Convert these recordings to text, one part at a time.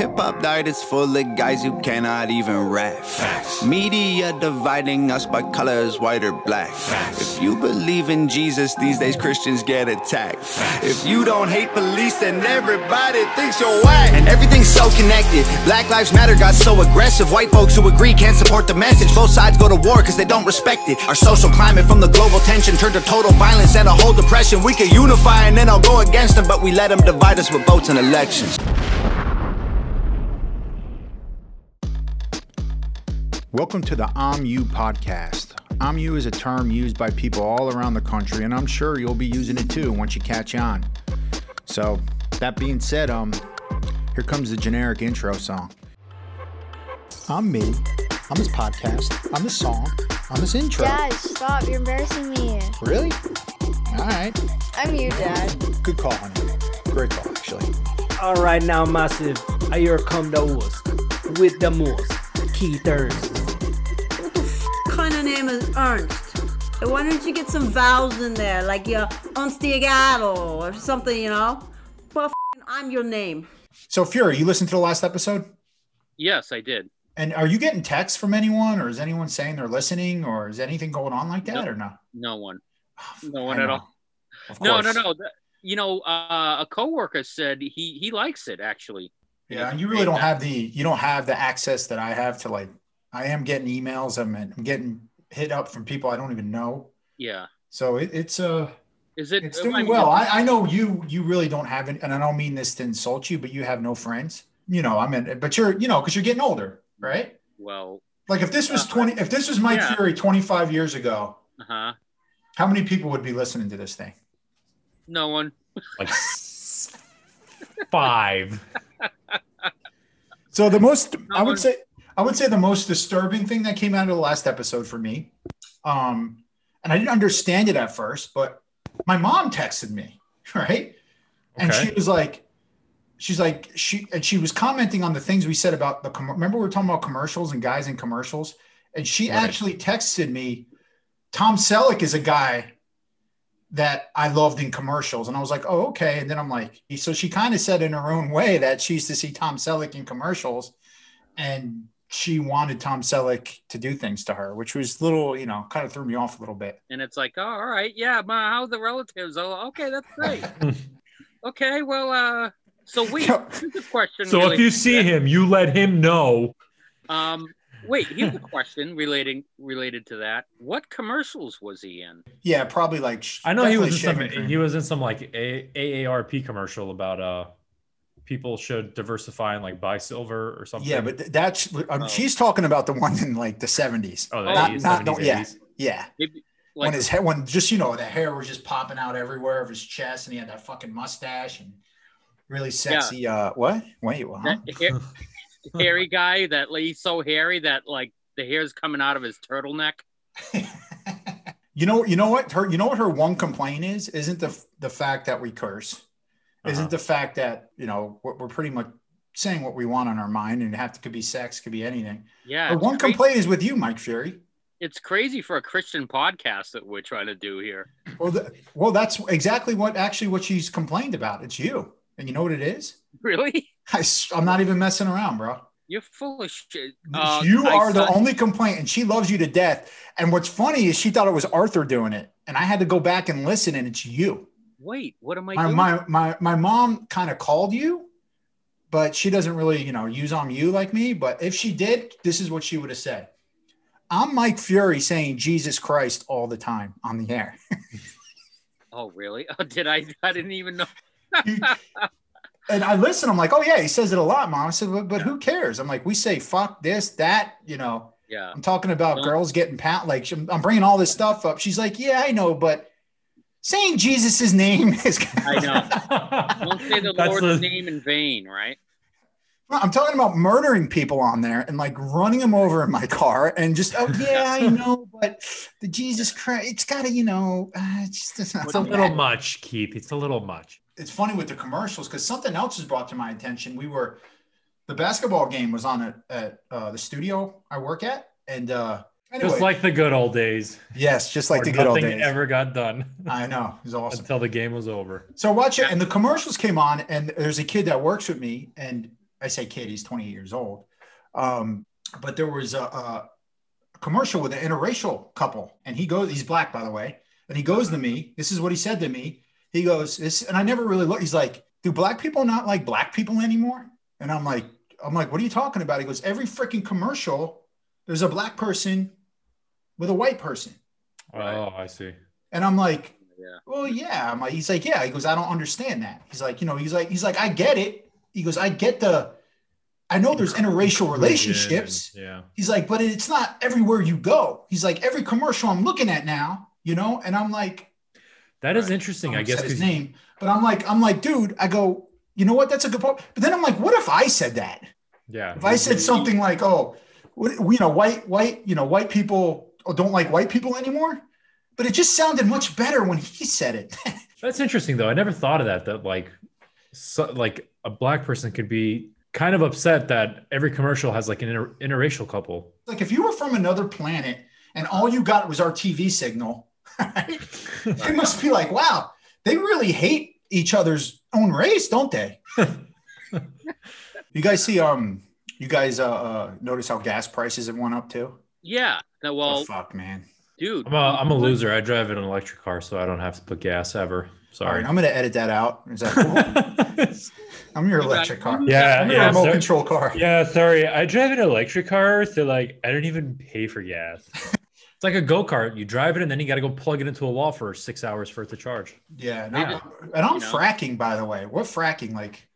Hip hop diet is full of guys who cannot even rap. Media dividing us by colors, white or black. If you believe in Jesus, these days Christians get attacked. If you don't hate police, then everybody thinks you're whack. And everything's so connected. Black Lives Matter got so aggressive. White folks who agree can't support the message. Both sides go to war because they don't respect it. Our social climate from the global tension turned to total violence and a whole depression. We could unify and then I'll go against them, but we let them divide us with votes and elections. Welcome to the I'm You podcast. I'm You is a term used by people all around the country, and I'm sure you'll be using it too once you catch on. So, that being said, um, here comes the generic intro song. I'm me. I'm this podcast. I'm this song. I'm this intro. Dad, stop. You're embarrassing me. Really? All right. I'm you, Dad. Good call, honey. Great call, actually. All right, now, massive. I Here come the host with the most, key Ernst. Ernst? Why don't you get some vowels in there, like your Unstiagato or something, you know? But I'm your name. So, Fury, you listened to the last episode? Yes, I did. And are you getting texts from anyone, or is anyone saying they're listening, or is anything going on like that, No. or no? No one. No one at all. No, no, no. You know, uh, a coworker said he he likes it actually. Yeah, you really don't have the you don't have the access that I have to like. I am getting emails. I'm, I'm getting hit up from people I don't even know. Yeah. So it, it's uh Is it? it's I doing mean, well. I, I know you you really don't have any, and I don't mean this to insult you, but you have no friends. You know, I mean, but you're you know because you're getting older, right? Well, Like if this was Uh, twenty, if this was Mike yeah. Fury 25 years ago, uh huh. how many people would be listening to this thing? No one. like five. So the most I one. would say I would say the most disturbing thing that came out of the last episode for me, um, and I didn't understand it at first, but my mom texted me, right? And Okay. she was like, she's like, she and she was commenting on the things we said about the com- remember we were talking about commercials and guys in commercials, and she Right. actually texted me, Tom Selleck is a guy that I loved in commercials. And I was like, oh, okay. And then I'm like, so she kind of said in her own way that she used to see Tom Selleck in commercials and she wanted Tom Selleck to do things to her, which was little, you know, kind of threw me off a little bit. And it's like, oh, all right, yeah. Ma, how the relatives? Oh, okay, that's great. okay, well, uh, so wait, Yo. here's a question. So if you see that. him, you let him know. um, wait, here's a question relating related to that. What commercials was he in? Yeah, probably like, I know he was in some. cream. He was in some like a, AARP commercial about uh people should diversify and like buy silver or something. yeah, but th- that's, um, Oh. she's talking about the one in like the 70s. oh, the not, 80s, not, 70s, no, yeah, 80s. yeah. Maybe when his hair, when just, you know, the hair was just popping out everywhere of his chest and he had that fucking mustache and really sexy. Uh, what? Wait, what? that hair, hairy guy that he's so hairy that like the hair's coming out of his turtleneck. you know, you know what her, you know what her one complaint is, isn't the the fact that we curse, isn't Uh-huh. the fact that you know we're, we're pretty much saying what we want on our mind, and it have to could be sex, could be anything. Yeah, it's one crazy. complaint is with you, Mike Fury. it's crazy for a Christian podcast that we're trying to do here. Well, the, well, that's exactly what actually what she's complained about. It's you, and you know what it is. Really? I, am not even messing around, bro. You're full of shit. Uh, you I are the only complaint, and she loves you to death. And what's funny is she thought it was Arthur doing it, and I had to go back and listen, and it's you. Wait, what am I my doing? my my, my mom kind of called you but she doesn't really you know use on you like me but if she did this is what she would have said i'm mike fury saying jesus christ all the time on the air oh, really? Oh, did I? I didn't even know. and i listen i'm like oh yeah he says it a lot mom i said but, but who cares i'm like we say fuck this that you know Yeah. i'm talking about Don't- girls getting pat like I'm bringing all this stuff up she's like yeah i know but saying jesus' name is I know. Don't say the That's Lord's the- name in vain, right? I'm talking about murdering people on there and like running them over in my car and just oh yeah I know but the Jesus Christ it's got to you know uh, it's just It's a little much, Keith. It's a little much. It's funny with the commercials because something else was brought to my attention. We were the basketball game was on at, at uh, the studio I work at and uh, anyway Just like the good old days. yes just like the good old nothing days. ever got done I know it was awesome. until the game was over. So watch it, and the commercials came on, and there's a kid that works with me, and I say kid, he's 28 years old. Um, but there was a, a commercial with an interracial couple, and he goes, he's black, by the way, and he goes to me. This is what he said to me. He goes, this, and I never really looked. He's like, do black people not like black people anymore? And I'm like, I'm like, what are you talking about? He goes, every freaking commercial, there's a black person with a white person. Oh, I see. And I'm like, Yeah. well, yeah. I'm like, he's like, yeah. He goes, I don't understand that. He's like, you know, he's like, he's like, I get it. He goes, I get the, I know there's interracial relationships. Yeah. He's like, but it's not everywhere you go. He's like, every commercial I'm looking at now, you know, and I'm like, That is interesting. I almost guess his name, but I'm like, I'm like, dude, I go, you know what? That's a good point. But then I'm like, what if I said that? Yeah. If I said something like, oh, what, you know, white, white, you know, white people don't like white people anymore. But it just sounded much better when he said it. That's interesting though. I never thought of that. That like, so, like a black person could be kind of upset that every commercial has like an inter- interracial couple. like if you were from another planet and all you got was our TV signal, right? It must be like, wow, they really hate each other's own race, don't they? you guys see, um, you guys uh, uh notice how gas prices have went up too? Yeah. No, Oh, well, fuck, man. dude. I'm a, I'm a loser. I drive an electric car, so I don't have to put gas ever. All right, Sorry. I'm gonna edit that out. Is that cool? I'm your electric car. yeah, I'm your yeah. remote so- control car. Yeah, sorry. I drive an electric car, so like I don't even pay for gas. It's like a go kart. You drive it, and then you got to go plug it into a wall for six hours for it to charge. Yeah, and, Maybe- I'm, and I'm you know. fracking, by the way. What fracking? Like,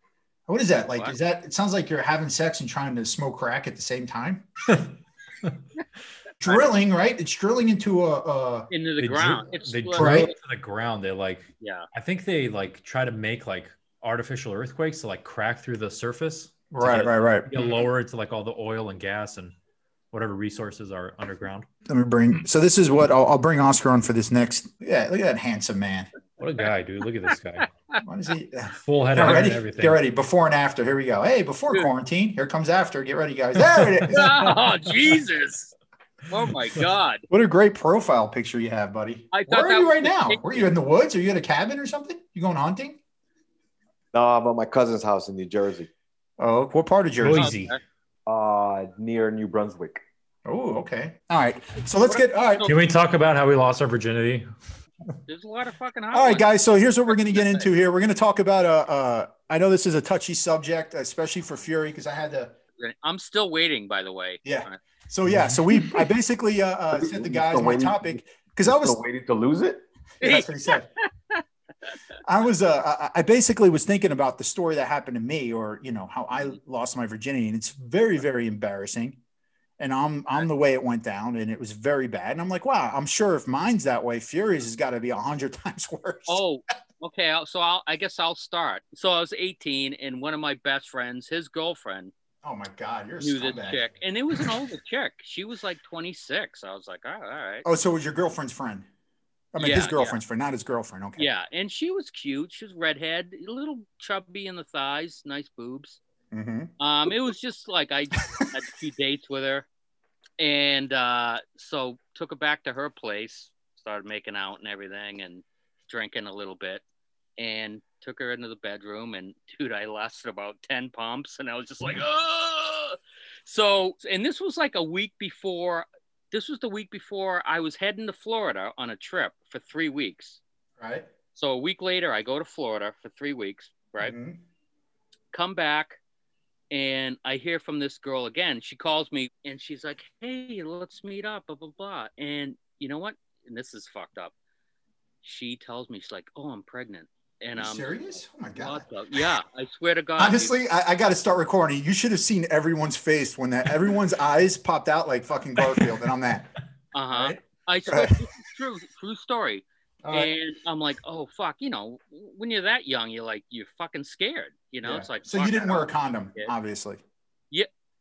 what is that? Like, What? is that? It sounds like you're having sex and trying to smoke crack at the same time. drilling, right? It's drilling into a. a into the They dri- ground. it's they like- drill Right. it to the ground. They like, Yeah. I think they like try to make like artificial earthquakes to like crack through the surface. right, get- right, right. Get lower into like all the oil and gas and whatever resources are underground. Let me bring. So this is what I'll, I'll bring Oscar on for this next. Yeah, look at that handsome man. What a guy, dude! Look at this guy, What is he? Uh, full head Get of ready. everything. Get ready. Before and after. Here we go. Hey, before Dude. quarantine. Here comes after. Get ready, guys. There it is. oh Jesus! Oh my God! What a great profile picture you have, buddy. I Where are you right now? picture. Were you in the woods? Are you at a cabin or something? You going hunting? No, I'm at my cousin's house in New Jersey, Oh, what part of Jersey? Noisy. uh, near New Brunswick. Oh, okay. All right. So let's get all right. Can we talk about how we lost our virginity? There's a lot of fucking. All right, guys. So here's what we're going to get into here. We're going to talk about uh, uh I know this is a touchy subject, especially for Fury, because I had to. I'm still waiting, by the way. Yeah. So yeah. So we I basically uh, uh said the guys my topic because I was Still waiting to lose it. That's what he said. I was uh I- I basically was thinking about the story that happened to me or you know how I lost my virginity and it's very very embarrassing and I'm I'm the way it went down and it was very bad and I'm like wow I'm sure if mine's that way Furious has got to be a hundred times worse. Oh, okay. So I'll, I guess I'll start. So I was 18, and one of my best friends, his girlfriend, Oh my god, you're a knew this scumbag. chick, and it was an older chick. She was like 26. I was like, oh, all right. Oh, so it was your girlfriend's friend? I mean Yeah, his girlfriend's friend, not his girlfriend. Okay. Yeah, and she was cute. She was redhead, a little chubby in the thighs, nice boobs. Mm-hmm. Um, it was just like I had a few dates with her, and uh, so took her back to her place, started making out and everything, and drinking a little bit, and took her into the bedroom. And dude, I lasted about ten pumps, and I was just like, oh. So, and this was like a week before. This was the week before I was heading to Florida on a trip for three weeks. Right. So a week later, I go to Florida for three weeks. Right Mhm. come back and I hear from this girl again. She calls me and she's like, Hey, let's meet up, blah, blah, blah. And you know what? And this is fucked up. She tells me, She's like, Oh, I'm pregnant. And um, serious? Oh my god. the- yeah, I swear to God. Honestly, I, I got to start recording. You should have seen everyone's face when that everyone's eyes popped out like fucking Garfield, and I'm that. Uh huh. Right? I swear, Right. this is true, true story. Right. And I'm like, Oh, fuck. You know, when you're that young, you're like, you're fucking scared. You know, Yeah. it's like, so you didn't wear a condom, Yeah.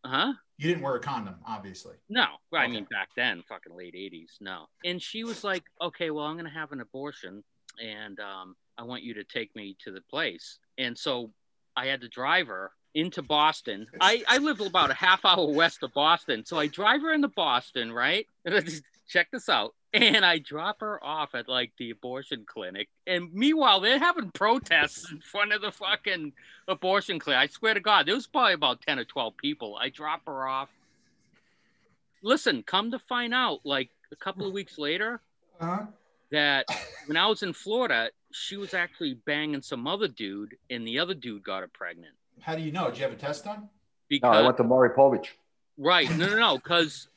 Huh? You didn't wear a condom, obviously. No, I Okay. mean back then, fucking late '80s. No, and she was like, "Okay, well, I'm gonna have an abortion, and um, I want you to take me to the place." And so I had to drive her into Boston. I I live about a half hour west of Boston, so I drive her into Boston, right? Check this out. and I drop her off at like the abortion clinic. And meanwhile, they're having protests in front of the fucking abortion clinic. I swear to God, there was probably about 10 or 12 people. I drop her off. Listen, come to find out, like a couple of weeks later, Uh-huh. That when I was in Florida, she was actually banging some other dude, and the other dude got her pregnant. How do you know? Did you have a test done? No, I went to Maury Povich. Right. No, no, no. Because,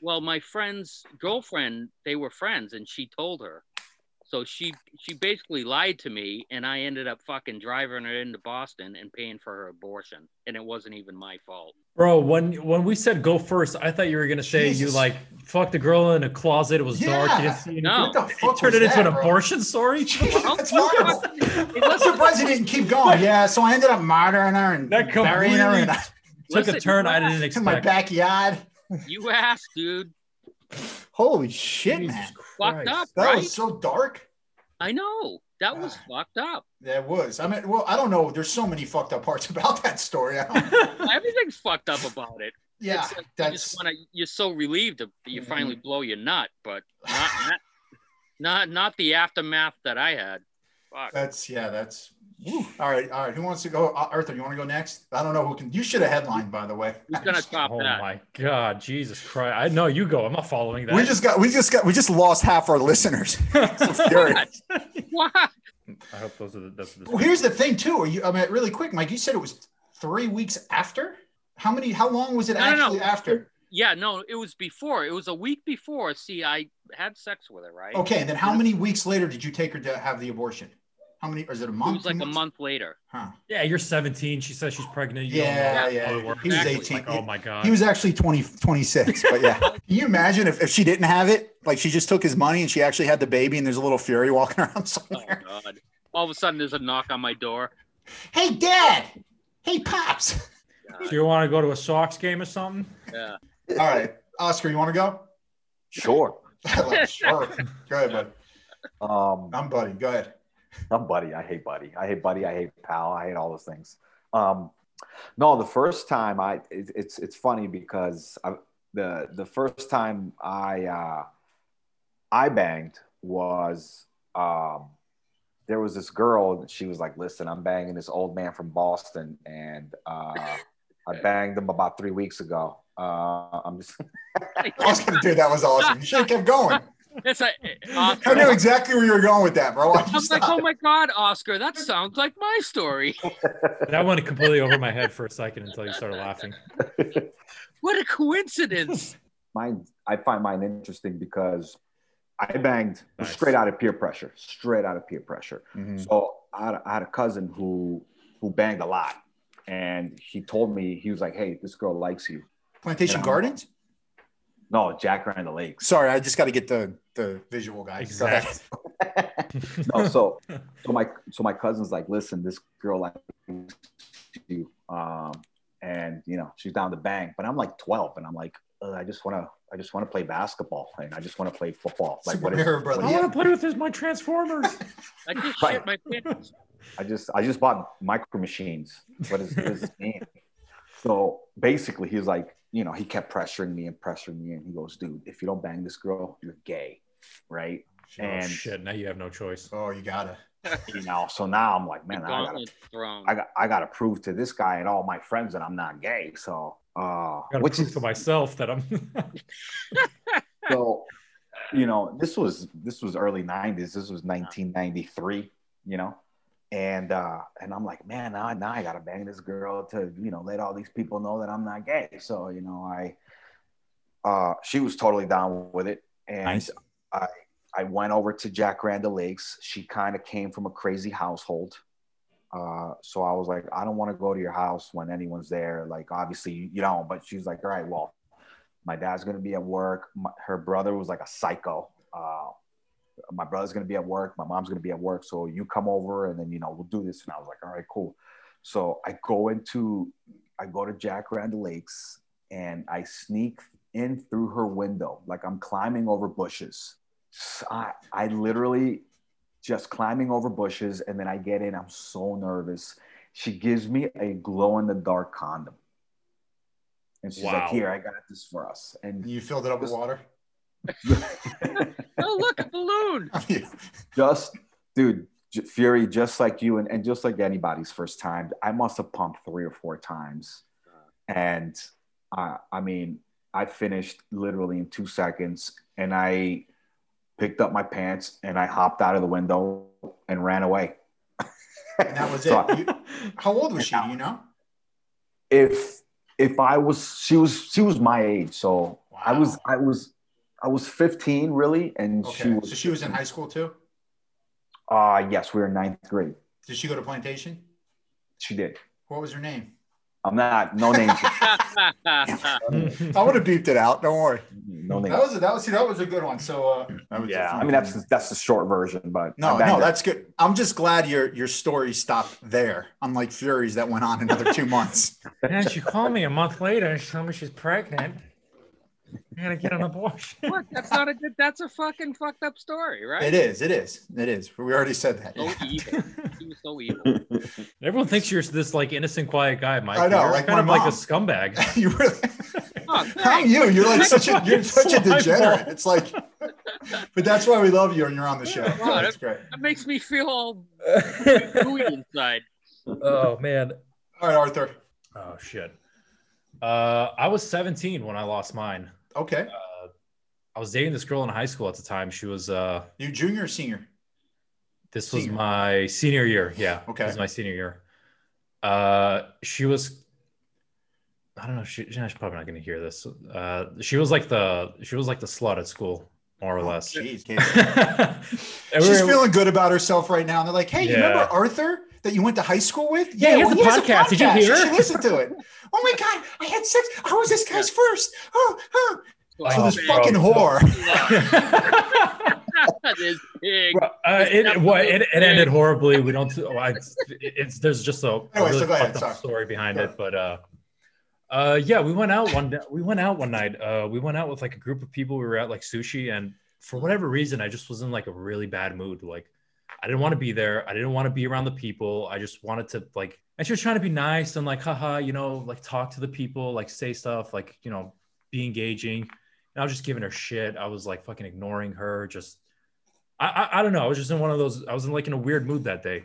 well, my friend's girlfriend, they were friends, and she told her. So she she basically lied to me, and I ended up fucking driving her into Boston and paying for her abortion, and it wasn't even my fault. Bro, when when we said go first, I thought you were gonna say you like fucked a girl in a closet. It was dark. You Yeah. didn't see anything. No. What the You fuck turned was it into that, an bro? abortion story. That's horrible. It I'm surprised you didn't keep going. Yeah, so I ended up murdering her and That burying her in, completely Took a turn I didn't in my backyard. You asked, dude. Holy shit, Jesus man. Fucked up, That right? was so dark. I know. That was fucked up. That was. I mean, well, I don't know. There's so many fucked up parts about that story. I don't, Everything's fucked up about it. yeah, like you that's just wanna, you're so relieved that you Mhm. finally blow your nut, but not, not not not the aftermath that I had. Fuck. that's yeah, that's. Whew. All right, all right. Who wants to go? Uh, Arthur, you want to go next? I don't know who can. You should have headlined, by the way. Who's gonna top Oh that? my god, Jesus Christ! I know you go. I'm not following that. We just got. We just got. We just lost half our listeners. furious. What? I hope those are the. That's the Well, here's the thing, too. Are you? I mean, really quick, Mike. You said it was three weeks after. How many? How long was it No, no, no. actually after? Yeah, no, it was before. It was a week before. See, I had sex with her, right? Okay, and then how many weeks later did you take her to have the abortion? How many? Or is it a month? It was like two a months? month later. Huh. yeah, you're 17. She says she's pregnant. You don't know Yeah, yeah. it. He was Exactly. 18. Like, oh my god. He was actually 20, 26, but yeah. Can you imagine if, if she didn't have it? Like she just took his money and she actually had the baby and there's a little fury walking around somewhere. Oh god! All of a sudden, there's a knock on my door. Hey, dad. Hey, pops. Do you want to go to a Sox game or something? Yeah. All right. Oscar, you want to go? Sure. Like, sure. Go ahead, bud. Um, I'm buddy. Go ahead. I'm buddy. I hate buddy. I hate buddy. I hate pal. I hate all those things. Um, no, the first time I it, it's it's funny because I, the the first time I uh, I banged was um, there was this girl. She was like, "Listen, I'm banging this old man from Boston, and uh, I banged him about three weeks ago. Uh, I'm just I was gonna do that was awesome. You should have kept going. It's a, I Oscar, knew exactly where you were going with that, bro. Why'd I you was like, oh my god, Oscar, that sounds like my story. That went completely over my head for a second until you started laughing. What a coincidence! mine I find mine interesting because I banged Nice. straight out of peer pressure, straight out of peer pressure. Mhm. So I had, I had a cousin who who banged a lot, and he told me he was like, "Hey, this girl likes you." Plantation Yeah. Gardens? No, Jacaranda Lakes. Sorry, I just got to get the the visual guys. Go. Exactly. no, so so my so my cousin's like, "Listen, this girl likes you," um, and you know she's down to bang, but I'm like 12, and I'm like, "Ugh, I just want to I just want to play basketball, and I just want to play football. Like, Super what is, what I want to play with this, my Transformers. I just Right. shit my pants. I just I just bought micro machines. What is, what does this mean? So basically, he's like, you know, he kept pressuring me and pressuring me, and he goes, "Dude, if you don't bang this girl, you're gay, right?" oh And shit! Now you have no choice. Oh, you gotta. you know, so now I'm like, man, I gotta. I got, I gotta prove to this guy and all my friends that I'm not gay. So, uh, which prove is to myself that I'm. so, you know, this was this was early '90s. This was 1993. You know, and uh, and I'm like, man, now, now I gotta bang this girl to you know let all these people know that I'm not gay. So you know, I uh, she was totally down with it, and Nice. I I went over to Jacaranda Lakes. She kind of came from a crazy household. Uh, so I was like, I don't want to go to your house when anyone's there. Like, obviously, you know, but she's like, all right, well, my dad's going to be at work. My, her brother was like a psycho. Uh, my brother's going to be at work. My mom's going to be at work. So you come over and then, you know, we'll do this. And I was like, all right, cool. So I go into, I go to Jacaranda Lakes and I sneak in through her window. Like I'm climbing over bushes. I, I literally just climbing over bushes. And then I get in. I'm so nervous. She gives me a glow in the dark condom. And she's Wow. like, here, I got this for us. And You filled it up with water. Oh, look, a balloon. just dude fury just like you and, and just like anybody's first time i must have pumped three or four times and uh, i mean i finished literally in two seconds and i picked up my pants and i hopped out of the window and ran away And that was it. So- You- how old was she? do You know? if if i was she was she was my age so i was i was i was 15 really and she was So she was in high school too. uh yes we were in ninth grade Did she go to plantation? she did What was her name? i'm not no names I would have beeped it out. Don't worry. no names That was that was see, that was a good one. So uh, Yeah, I mean that's that's the short version, but no, no, it. that's good. I'm just glad your your story stopped there, unlike Fury's that went on another two months. And she called me a month later and she told me she's pregnant. I gotta get an abortion. What? That's not a good. That's a fucking fucked up story, right? It is, it is, it is. We already said that. So evil. He was so evil. Everyone thinks you're this like innocent, quiet guy, Mike. I know, You're like kind my of like a scumbag. you really, Oh, how thanks. you? You're like such a you're such a degenerate. It's like, but that's why we love you and you're on the show. Wow, That's great. That makes me feel all gooey inside. oh man. All right, Arthur. Oh shit. Uh, I was 17 when I lost mine. Okay, Uh, I was dating this girl in high school at the time. She was uh, you junior or senior? this was my senior year. Yeah. Okay. This was my senior year. Uh, she was. I don't know. She, she's probably not going to hear this. Uh, she was like the she was like the slut at school, more or Oh, less. Jeez, And she's feeling good about herself right now. And they're like, "Hey, you remember Arthur that you went to high school with? Yeah, he has a he podcast. Did you hear? You should listen to it. Oh my god, I had sex. I was this guy's first. Oh, oh. So Oh, this bro. fucking whore. this pig. Bro, uh, it, what, it, it ended horribly. We don't. oh, I, it's there's just a, a Anyway, really so go ahead, fucked up sorry. story behind Go it, but uh, uh, yeah, we went out one. We went out one night. Uh, we went out with like a group of people. We were at like sushi, and for whatever reason, I just was in like a really bad mood. Like, I didn't want to be there. I didn't want to be around the people. I just wanted to like. and she was trying to be nice and like, haha, you know, like talk to the people, like say stuff, like you know, be engaging. And I was just giving her shit. I was like fucking ignoring her. Just, I, I, I don't know. I was just in one of those. I was in like in a weird mood that day,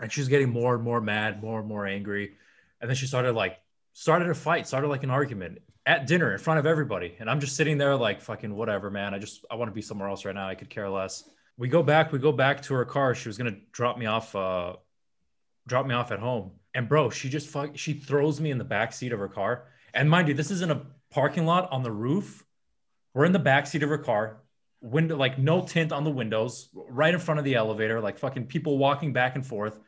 and she was getting more and more mad, more and more angry, and then she started like started a fight, started like an argument at dinner in front of everybody, and I'm just sitting there like fucking whatever, man. I just I want to be somewhere else right now. I could care less. We go back. We go back to her car. She was gonna drop me off. Uh, drop me off at home. And bro, she just fuck. She throws me in the back seat of her car. And mind you, this isn't a parking lot on the roof. We're in the back seat of her car. Window like no tint on the windows, right in front of the elevator, like fucking people walking back and forth.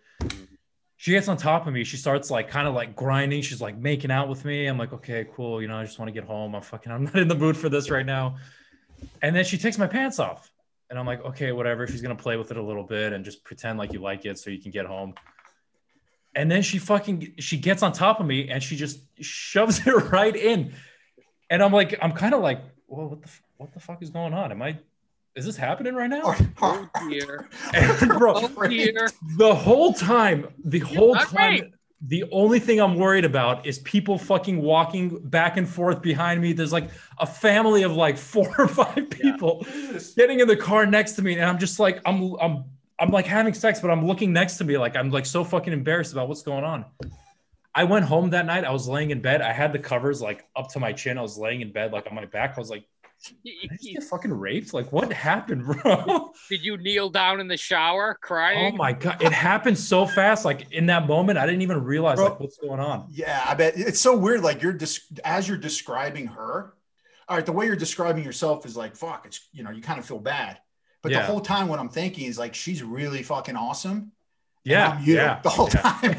She gets on top of me. She starts like kind of like grinding. She's like making out with me. I'm like, okay, cool. You know, I just want to get home. I'm fucking, I'm not in the mood for this right now. And then she takes my pants off. And I'm like, okay, whatever. She's gonna play with it a little bit and just pretend like you like it so you can get home. And then she fucking she gets on top of me and she just shoves it right in. And I'm like, I'm kind of like, well, what the what the fuck is going on? Am I is this happening right now? Oh dear. And bro, Oh dear. the whole time, the whole not time, right. The only thing I'm worried about is people fucking walking back and forth behind me. There's like a family of like four or five people getting in the car next to me, and I'm just like, I'm, I'm, I'm like having sex, but I'm looking next to me, like I'm like so fucking embarrassed about what's going on. I went home that night. I was laying in bed. I had the covers like up to my chin. I was laying in bed, like on my back. I was like, did I get fucking raped? Like, what happened, bro? Did you kneel down in the shower crying? Oh my god, it happened so fast. Like in that moment, I didn't even realize Bro. like what's going on. Yeah, I bet it's so weird. Like you're just as you're describing her. All right, the way you're describing yourself is like fuck. It's you know you kind of feel bad, but the whole time what I'm thinking is like she's really fucking awesome. Yeah, I'm you yeah. the whole yeah. time.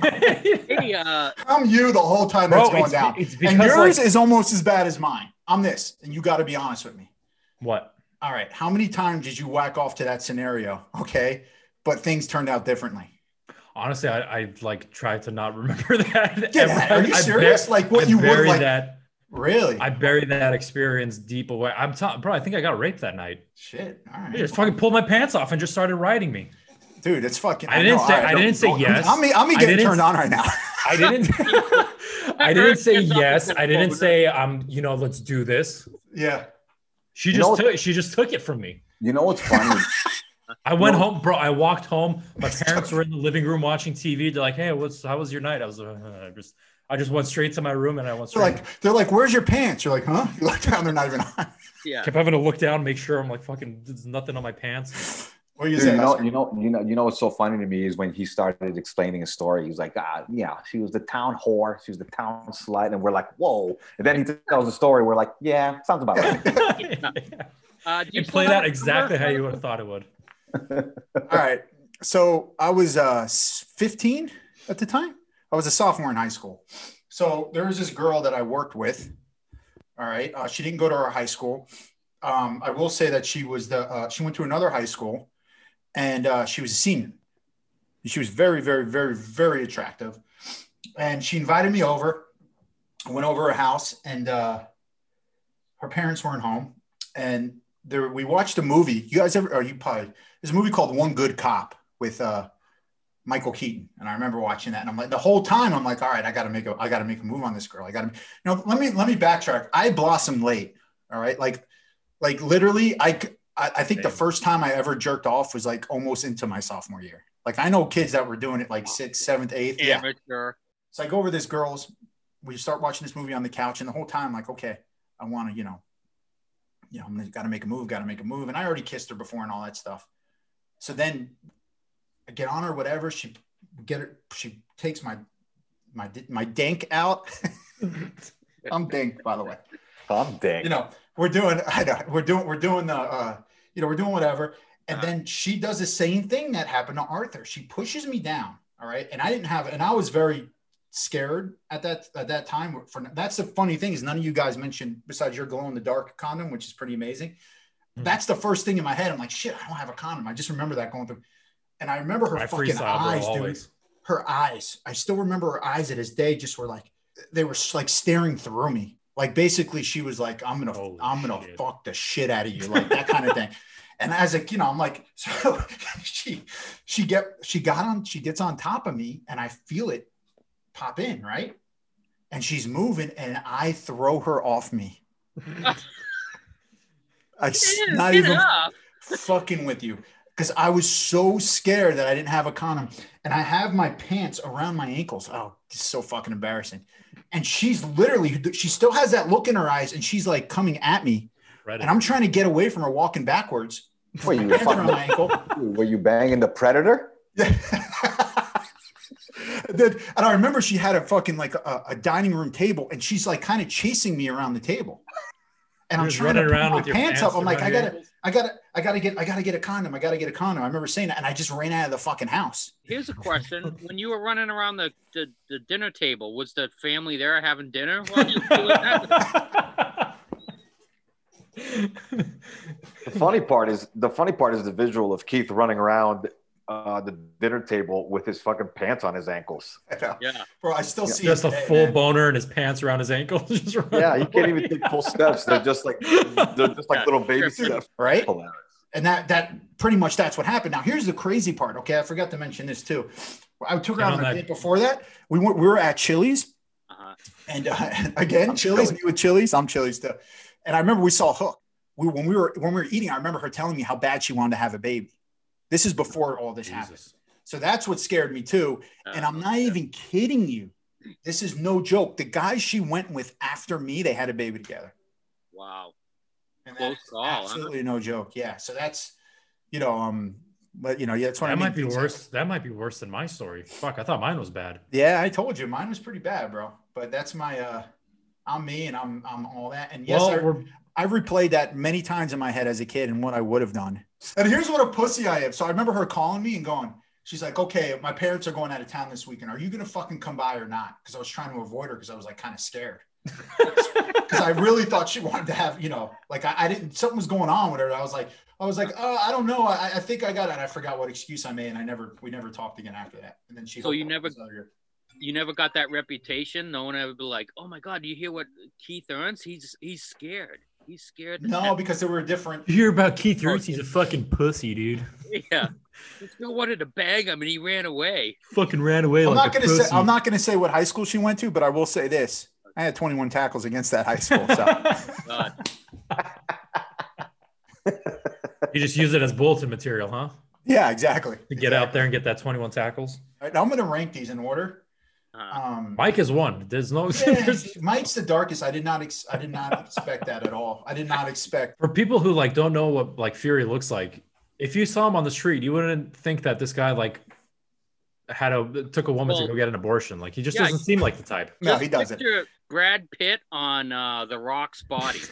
Hey, uh, I'm you the whole time Bro, that's going it's- down. it's and yours like- is almost as bad as mine. I'm this, and you got to be honest with me. what? All right, how many times did you whack off to that scenario? Okay, but things turned out differently. Honestly, I, I like tried to not remember that. Get out. Are you I- I serious? bur- Like what I you would buried like? that. Really? I buried that experience deep away. I'm telling, bro. I think I got raped that night. Shit. All right, just fucking pulled my pants off and just started riding me. dude. It's fucking. I didn't know, say- I didn't say yes. I'm, I'm, I'm I getting turned on right now. I didn't. I didn't say yes. I didn't say um. You know, let's do this. yeah. She You just know- took she just took it from me. You know what's funny? I went No. home, bro. I walked home. My parents were in the living room watching TV. They're like, "Hey, what's how was your night?" I was uh, I just I just went straight to my room and I went They're like, they're like, where's your pants? You're like, huh? You look down, they're not even on. Yeah. kept having to look down, make sure I'm like fucking. There's nothing on my pants. What do you Dude, you know, you know, you know, you know what's so funny to me is when he started explaining his story. He was like, "Ah, yeah, she was the town whore, she was the town slut," and we're like, "Whoa!" And then he tells the story. We're like, "Yeah, sounds about right." Uh, do you it still played out exactly how you would have thought it would. All right. So I was uh, 15 at the time. I was a sophomore in high school. So there was this girl that I worked with. All right. Uh, she didn't go to our high school. Um, I will say that she was the uh, she went to another high school, and uh, she was a senior. She was very, very, very, very attractive, and she invited me over. I went over her house, and uh, her parents weren't home, and there we watched a movie. You guys ever? Are you probably? There's a movie called One Good Cop with uh, Michael Keaton, and I remember watching that. And I'm like, the whole time, I'm like, all right, I got to make a, I got to make a move on this girl. I got to, know, let me let me backtrack. I blossomed late. All right, like, like literally, I I, I think the first time I ever jerked off was like almost into my sophomore year. Like I know kids that were doing it like sixth, seventh, eighth. Yeah. Amateur. So I go over this girl's. We start watching this movie on the couch, and the whole time, I'm like, okay, I want to, you know, you know, I'm got to make a move, got to make a move, and I already kissed her before and all that stuff. So then, I get on her, whatever. She get her. She takes my my my dank out. I'm dank, by the way I'm dang. you know, we're doing, I know, we're doing, we're doing the, uh, you know, we're doing whatever. And then she does the same thing that happened to Arthur. She pushes me down. All right. And I didn't have, and I was very scared at that, at that time. For that's the funny thing is none of you guys mentioned besides your glow in the dark condom, which is pretty amazing. Mhm. That's the first thing in my head. I'm like, shit, I don't have a condom. I just remember that going through. And I remember her I fucking eyes, dude always. her eyes. I still remember her eyes at this day just were like they were like staring through me. Like basically she was like, I'm gonna Holy I'm gonna shit. fuck the shit out of you, like that kind of thing. And as a you know, I'm like, so she she get she got on, she gets on top of me and I feel it pop in, right? And she's moving and I throw her off me. I s- Get not even up. fucking with you because I was so scared that I didn't have a condom and I have my pants around my ankles. Oh, it's so fucking embarrassing. And she's literally, she still has that look in her eyes and she's like coming at me. Reddit. And I'm trying to get away from her walking backwards. Were you Hands my fucking, ankle. were you banging the predator? Then- and I remember she had a fucking like a, a dining room table and she's like kind of chasing me around the table. And I'm You're just trying to running around my with your pants pants up. I'm like, I gotta. I gotta, I gotta get, I gotta get a condom. I gotta get a condom. I remember saying that, and I just ran out of the fucking house. Here's a question: When you were running around the, the, the dinner table, was the family there having dinner? while you were doing that? The funny part is the funny part is the visual of Keith running around uh, the dinner table with his fucking pants on his ankles. Yeah. Bro, I still see just a today, full man. boner and his pants around his ankles. Just Yeah, he can't even take full steps. They're just like they're just like Yeah, little baby steps. right? Hilarious. And that that pretty much that's what happened. Now here's the crazy part. Okay, I forgot to mention this too. I took her out on on a that- date before that. We were we were at Chili's, Uh-huh. and uh, again, I'm Chili's. Chili's. Me with Chili's. I'm Chili's too. And I remember we saw Hook. We when we were when we were eating. I remember her telling me how bad she wanted to have a baby. This is before all this happened. So that's what scared me too. And I'm not even kidding you. This is no joke. The guys she went with after me, they had a baby together. Wow. And Close that's call, huh? absolutely no joke. Yeah. So that's, you know, um, but you know, yeah, that's what I That mean. might be worse. That might be worse than my story. Fuck, I thought mine was bad. Yeah, I told you mine was pretty bad, bro. But that's my, uh, I'm me and I'm, I'm all that. And yes, well, I, we're I replayed that many times in my head as a kid and what I would have done. And here's what a pussy I am. So I remember her calling me and going, she's like, okay, my parents are going out of town this weekend. Are you going to fucking come by or not? Because I was trying to avoid her because I was like kind of scared. Because I really thought she wanted to have, you know, like I, I didn't, something was going on with her. I was like, I was like, oh, I don't know. I, I think I got it. And I forgot what excuse I made. And I never, we never talked again after that. And then she, So you never- You never got that reputation. No one ever be like, "Oh my God, do you hear what Keith earns? He's he's scared. He's scared." no, death." because there were different. you hear about Keith Roots? He's a fucking pussy, dude. yeah. He still wanted to bang him, and he ran away. Fucking ran away I'm like not a gonna pussy. say I'm not gonna say what high school she went to, but I will say this: I had 21 tackles against that high school. So You just use it as bulletin material, huh? Yeah, exactly. To get out there and get that 21 tackles. All right, now I'm going to rank these in order. Uh, Um, Mike is one. There's no. yeah, there's- Mike's the darkest. I did not. Ex- I did not expect that at all. I did not expect. for people who like don't know what like Fury looks like, if you saw him on the street, you wouldn't think that this guy like had a took a woman Well- to go get an abortion. Like he just Yeah, doesn't seem like the type. No, he doesn't. Brad Pitt on uh, The Rock's body.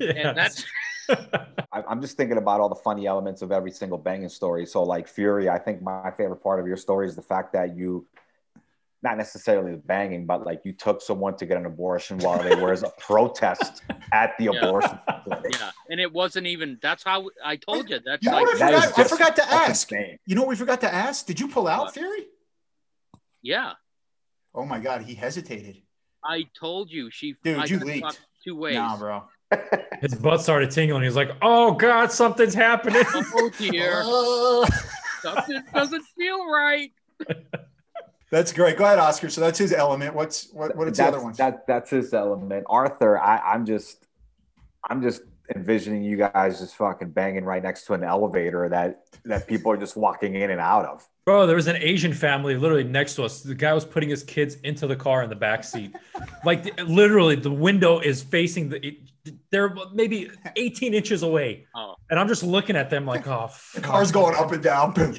Yeah, And that's I'm just thinking about all the funny elements of every single banging story. So, like Fury, I think my favorite part of your story is the fact that you, not necessarily the banging, but like you took someone to get an abortion while they were as a protest at the Yeah. abortion. facility. yeah, and it wasn't even. That's how I told you. That's You like what I That is forgot? I forgot to ask. insane. You know what we forgot to ask? Did you pull out What? Fury? yeah. Oh my God, he hesitated. I told you she. Dude, I you got leaked. Two ways. Nah, bro. His butt started tingling. He's like, "Oh God, something's happening." Oh dear, Uh, something doesn't feel right. That's great. Go ahead, Oscar. So that's his element. What's what? What are the other ones? That that's his element. Arthur, I, I'm just I'm just envisioning you guys just fucking banging right next to an elevator that that people are just walking in and out of. Bro, there was an Asian family literally next to us. The guy was putting his kids into the car in the back seat. like the- literally, the window is facing the. It, they're maybe 18 inches away, Oh, and I'm just looking at them like, "Oh, the car's going up and down.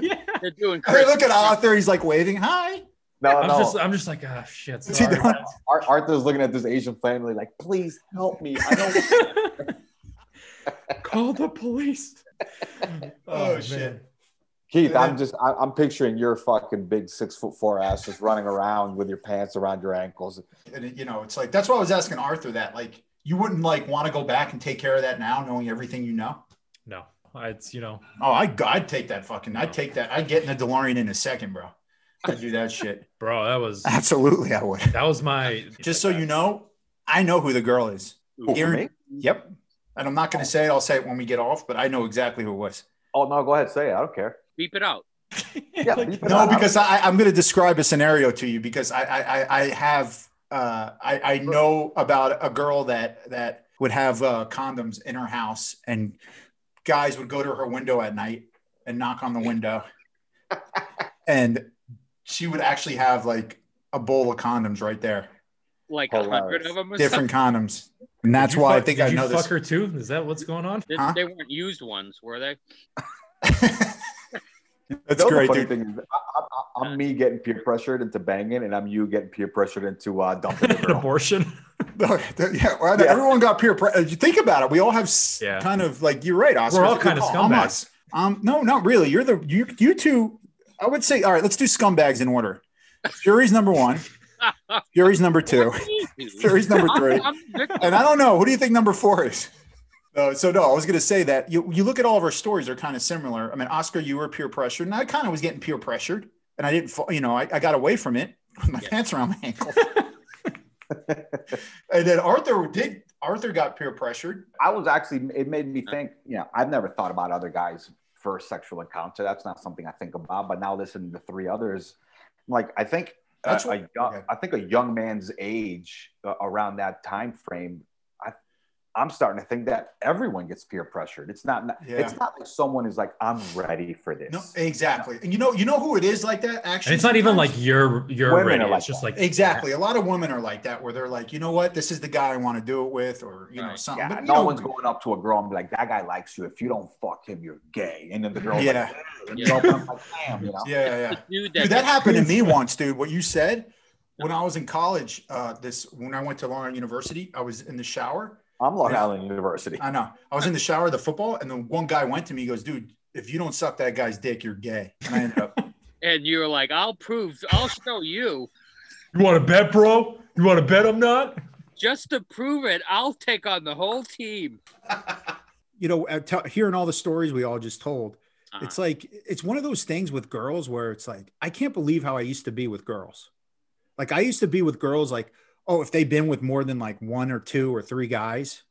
yeah. They're doing. Hey, look at Arthur. He's like waving. Hi. No, I'm no. just, I'm just like, ah, shit. What's he Sorry. Arthur's looking at this Asian family like, please help me. I don't Call the police. Oh, man. shit. Keith, I'm just I, I'm picturing your fucking big six foot four ass just running around with your pants around your ankles. And it- you know, it's like that's why I was asking Arthur that. Like, you wouldn't like want to go back and take care of that now, knowing everything you know. No, it's you know, Oh, I, I'd take that fucking. I'd take that. I'd get in the DeLorean in a second, bro. I'd do that shit. bro. That was Absolutely, I would. that was my. Just so you know, I know who the girl is. Who, Erin- me? Yep. And I'm not going to say it. I'll say it when we get off, but I know exactly who it was. Oh no, go ahead, say it. I don't care. Beep it out. Yeah, beep it No, out. because I, I'm going to describe a scenario to you because I, I, I- I have, uh, I, I know about a girl that that would have uh, condoms in her house, and guys would go to her window at night and knock on the window, and she would actually have like a bowl of condoms right there, Like a hundred of them. Or different something. condoms, and that's Did you why I fuck- think did I you know fuck this. her too. Is that what's going on? They, Huh? they weren't used ones, were they? That's You know, great, The funny dude. thing is, I, I, I'm me getting peer pressured into banging, and I'm you getting peer pressured into uh, dumping the An girl. abortion. No, th- yeah, well, Yeah. everyone got peer pressure. You think about it. We all have s- Yeah. kind of like you're right, Oscar. We're all kind of scumbags. Um, no, not really. You're the you you two. I would say, all right. Let's do scumbags in order. Fury's number one. Fury's number two. Fury's number three. I'm, I'm victim. And I don't know. Who do you think number four is? Uh, so no, I was going to say that you you look at all of our stories are kind of similar. I mean, Oscar, you were peer pressured, and I kind of was getting peer pressured, and I didn't. You know, I, I got away from it with my Yeah. pants around my ankle. And then Arthur did. Arthur got peer pressured. I was actually, it made me think, you know, I've never thought about other guys' first sexual encounter. That's not something I think about. But now listening to three others, like, I think, That's a, what- a young, okay. I think a young man's age uh, around that time frame, I'm starting to think that everyone gets peer pressured. It's not, Yeah. it's not like someone is like, I'm ready for this. No, exactly. And you know, you know who it is like that. Actually, And it's not even like you're you're Women ready. are like it's just that. like exactly. A lot of women are like that, where they're like, you know what, this is the guy I want to do it with, or you know, something. Yeah, But, you no know, one's going up to a girl and be like, "That guy likes you. If you don't fuck him, you're gay." And then the girl, Yeah. like, Yeah. you like, "Damn," you know. Yeah, yeah. Dude, Dude, that, that happened to me once, dude. What you said when I was in college, uh, this when I went to Long Island University, I was in the shower. I'm Long Yeah. Island University. I know. I was in the shower of the football, and then one guy went to me. He goes, "Dude, if you don't suck that guy's dick, you're gay." And I ended up. and you were like, "I'll prove. I'll show you." you want to bet, bro? You want to bet I'm not? Just to prove it, I'll take on the whole team. you know, uh, tell hearing all the stories we all just told, Uh-huh. it's like it's one of those things with girls where it's like I can't believe how I used to be with girls. Like I used to be with girls like, oh, if they've been with more than like one or two or three guys.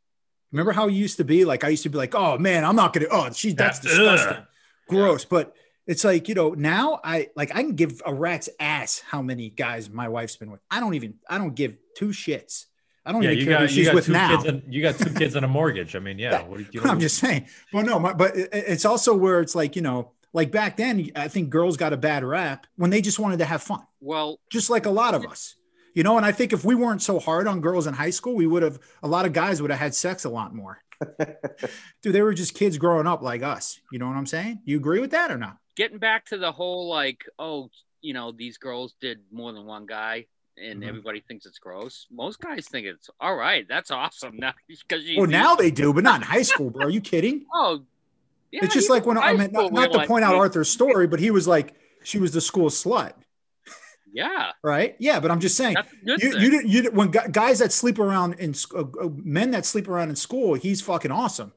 Remember how you used to be? Like I used to be like, oh man, I'm not gonna. Oh, she that's Yeah, disgusting, ugh. gross. But it's like you know now I like I can give a rat's ass how many guys my wife's been with. I don't even I don't give two shits. I don't Yeah, even you care who got you she's got with two now. kids and you got two kids and a mortgage. I mean, yeah. What do you, I'm just saying. Well, no, my, but it's also where it's like you know, like back then, I think girls got a bad rap when they just wanted to have fun, Well, just like a lot of us, you know. And I think if we weren't so hard on girls in high school, we would have a lot of guys would have had sex a lot more. Dude, they were just kids growing up like us. You know what I'm saying? You agree with that or not? getting back to the whole like, oh, you know, these girls did more than one guy, and Mhm. everybody thinks it's gross. Most guys think it's all right. That's awesome now because. Well, now they do, but not in high school, bro. Are you kidding? Oh, yeah. it's just like when I high mean, not, not to like, point out Arthur's story, but he was like, she was the school slut, Yeah, right? Yeah, but I'm just saying, that's a good you, thing. you didn't, you when guys that sleep around in uh, uh, men that sleep around in school, he's fucking awesome.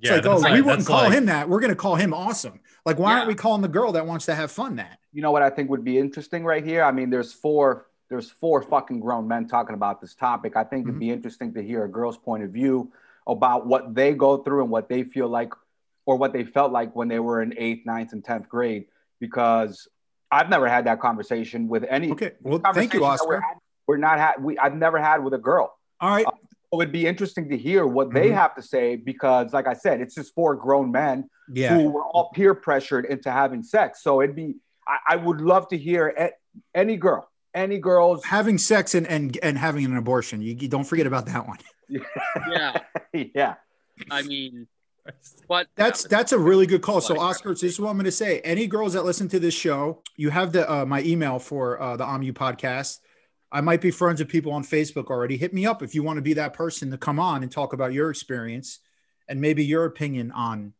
It's like, oh, that's we wouldn't call like- him that. We're gonna call him awesome. Like, why aren't we calling the girl that wants to have fun that? you know what I think would be interesting right here? I mean, there's four there's four fucking grown men talking about this topic. I think it'd be interesting to hear a girl's point of view about what they go through and what they feel like or what they felt like when they were in eighth, ninth, and tenth grade. Because I've never had that conversation with any. Okay, well, thank you, Oscar. we're, had- we're not had. We I've never had with a girl. All right, It would be interesting to hear what they Mhm. have to say because, like I said, it's just four grown men yeah, who were all peer pressured into having sex. So it'd be, I, I would love to hear a- any girl, any girls. having sex and and and having an abortion. You, you don't forget about that one. yeah. yeah. I mean, but That's that's a really good call. So, Like- Oscar, this is what I'm going to say. Any girls that listen to this show, you have the uh, my email for uh, the OMU podcast. I might be friends with people on Facebook already. Hit me up if you want to be that person to come on and talk about your experience and maybe your opinion on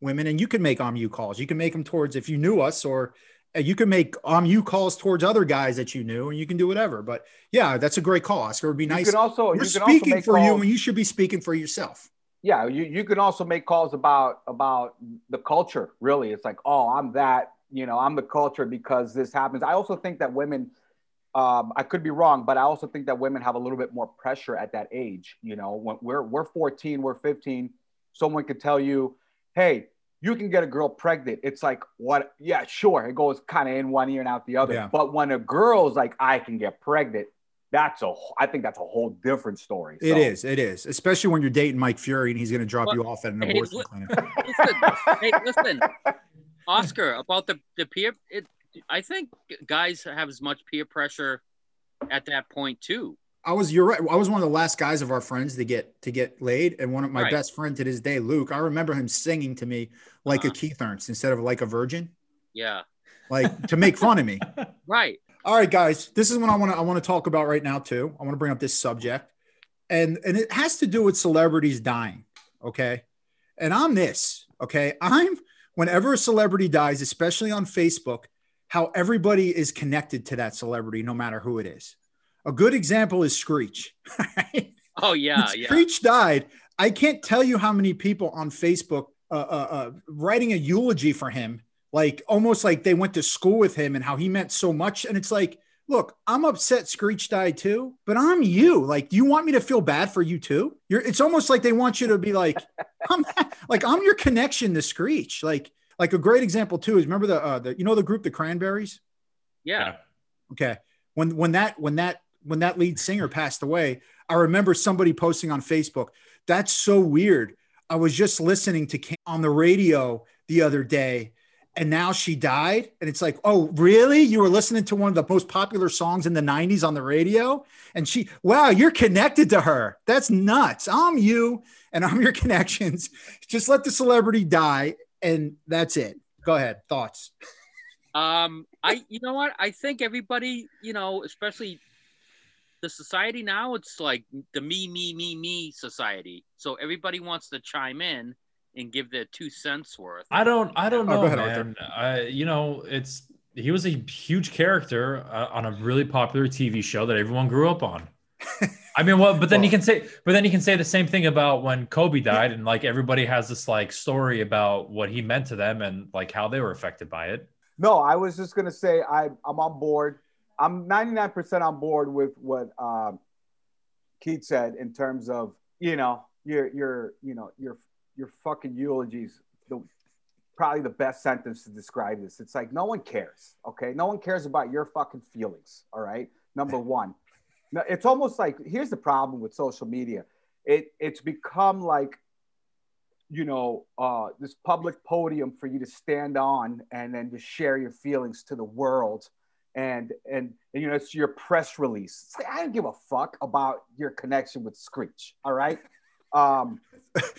women. And you can make OMU calls. You can make them towards if you knew us, or uh, you can make OMU calls towards other guys that you knew, and you can do whatever. But yeah, that's a great call, Oscar. It'd be nice. You nice. can also, We're you can also speaking make for you, and you should be speaking for yourself. Yeah, you, you can also make calls about about the culture. Really, it's like, oh, I'm that. You know, I'm the culture because this happens. I also think that women. Um, I could be wrong, but I also think that women have a little bit more pressure at that age. You know, when we're we're 14, we're 15. Someone could tell you, "Hey, you can get a girl pregnant." It's like, what? Yeah, sure. It goes kind of in one ear and out the other. Yeah. But when a girl's like, "I can get pregnant," that's a. wh- I think that's a whole different story. It So- is. It is. Especially when you're dating Mike Fury and he's going to drop Well, you off at an abortion li- clinic. listen, hey, listen, Oscar, about the the peer. It, I think guys have as much peer pressure at that point too. I was. You're right. I was one of the last guys of our friends to get to get laid, and one of my Right. best friend to this day, Luke. I remember him singing to me like a Uh-huh. Keith Ernst instead of like a virgin, Yeah, like to make fun of me. right. All right, guys, this is what I want to I want to talk about right now too. I want to bring up this subject, and and it has to do with celebrities dying. Okay, and on this, okay, I'm whenever a celebrity dies, especially on Facebook, how everybody is connected to that celebrity, no matter who it is. A good example is Screech. right? Oh yeah, yeah. Screech died. I can't tell you how many people on Facebook uh, uh, uh, writing a eulogy for him, like almost like they went to school with him and how he meant so much. And it's like, look, I'm upset Screech died too, but I'm you. Like, do you want me to feel bad for you too? You're. It's almost like they want you to be like, I'm like I'm your connection to Screech. Like, like a great example too is remember the uh, the you know the group the Cranberries. Yeah, Okay. When when that when that when that lead singer passed away, I remember somebody posting on Facebook, that's so weird. I was just listening to Cam on the radio the other day and now she died and it's like, "Oh, really? You were listening to one of the most popular songs in the 90s on the radio and she wow, you're connected to her. That's nuts. I'm you and I'm your connections. Just let the celebrity die and that's it. Go ahead. Thoughts. Um, I you know what? I think everybody, you know, especially the society now, it's like the me, me, me, me society. So everybody wants to chime in and give their two cents worth. I don't. I don't Oh, know, go ahead, Arthur. man. I, you know, it's he was a huge character uh, on a really popular TV show that everyone grew up on. I mean, well, but then you can say, but then you can say the same thing about when Kobe died, and like everybody has this like story about what he meant to them and like how they were affected by it. No, I was just gonna say I I'm on board. I'm 99% on board with what um, Keith said in terms of you know your your you know your your fucking eulogies. The probably the best sentence to describe this. It's like no one cares. Okay, no one cares about your fucking feelings. All right, number one. It's almost like here's the problem with social media. It it's become like, you know, uh, this public podium for you to stand on and then just share your feelings to the world, and and, and you know it's your press release. It's like, I don't give a fuck about your connection with Screech. All right, um,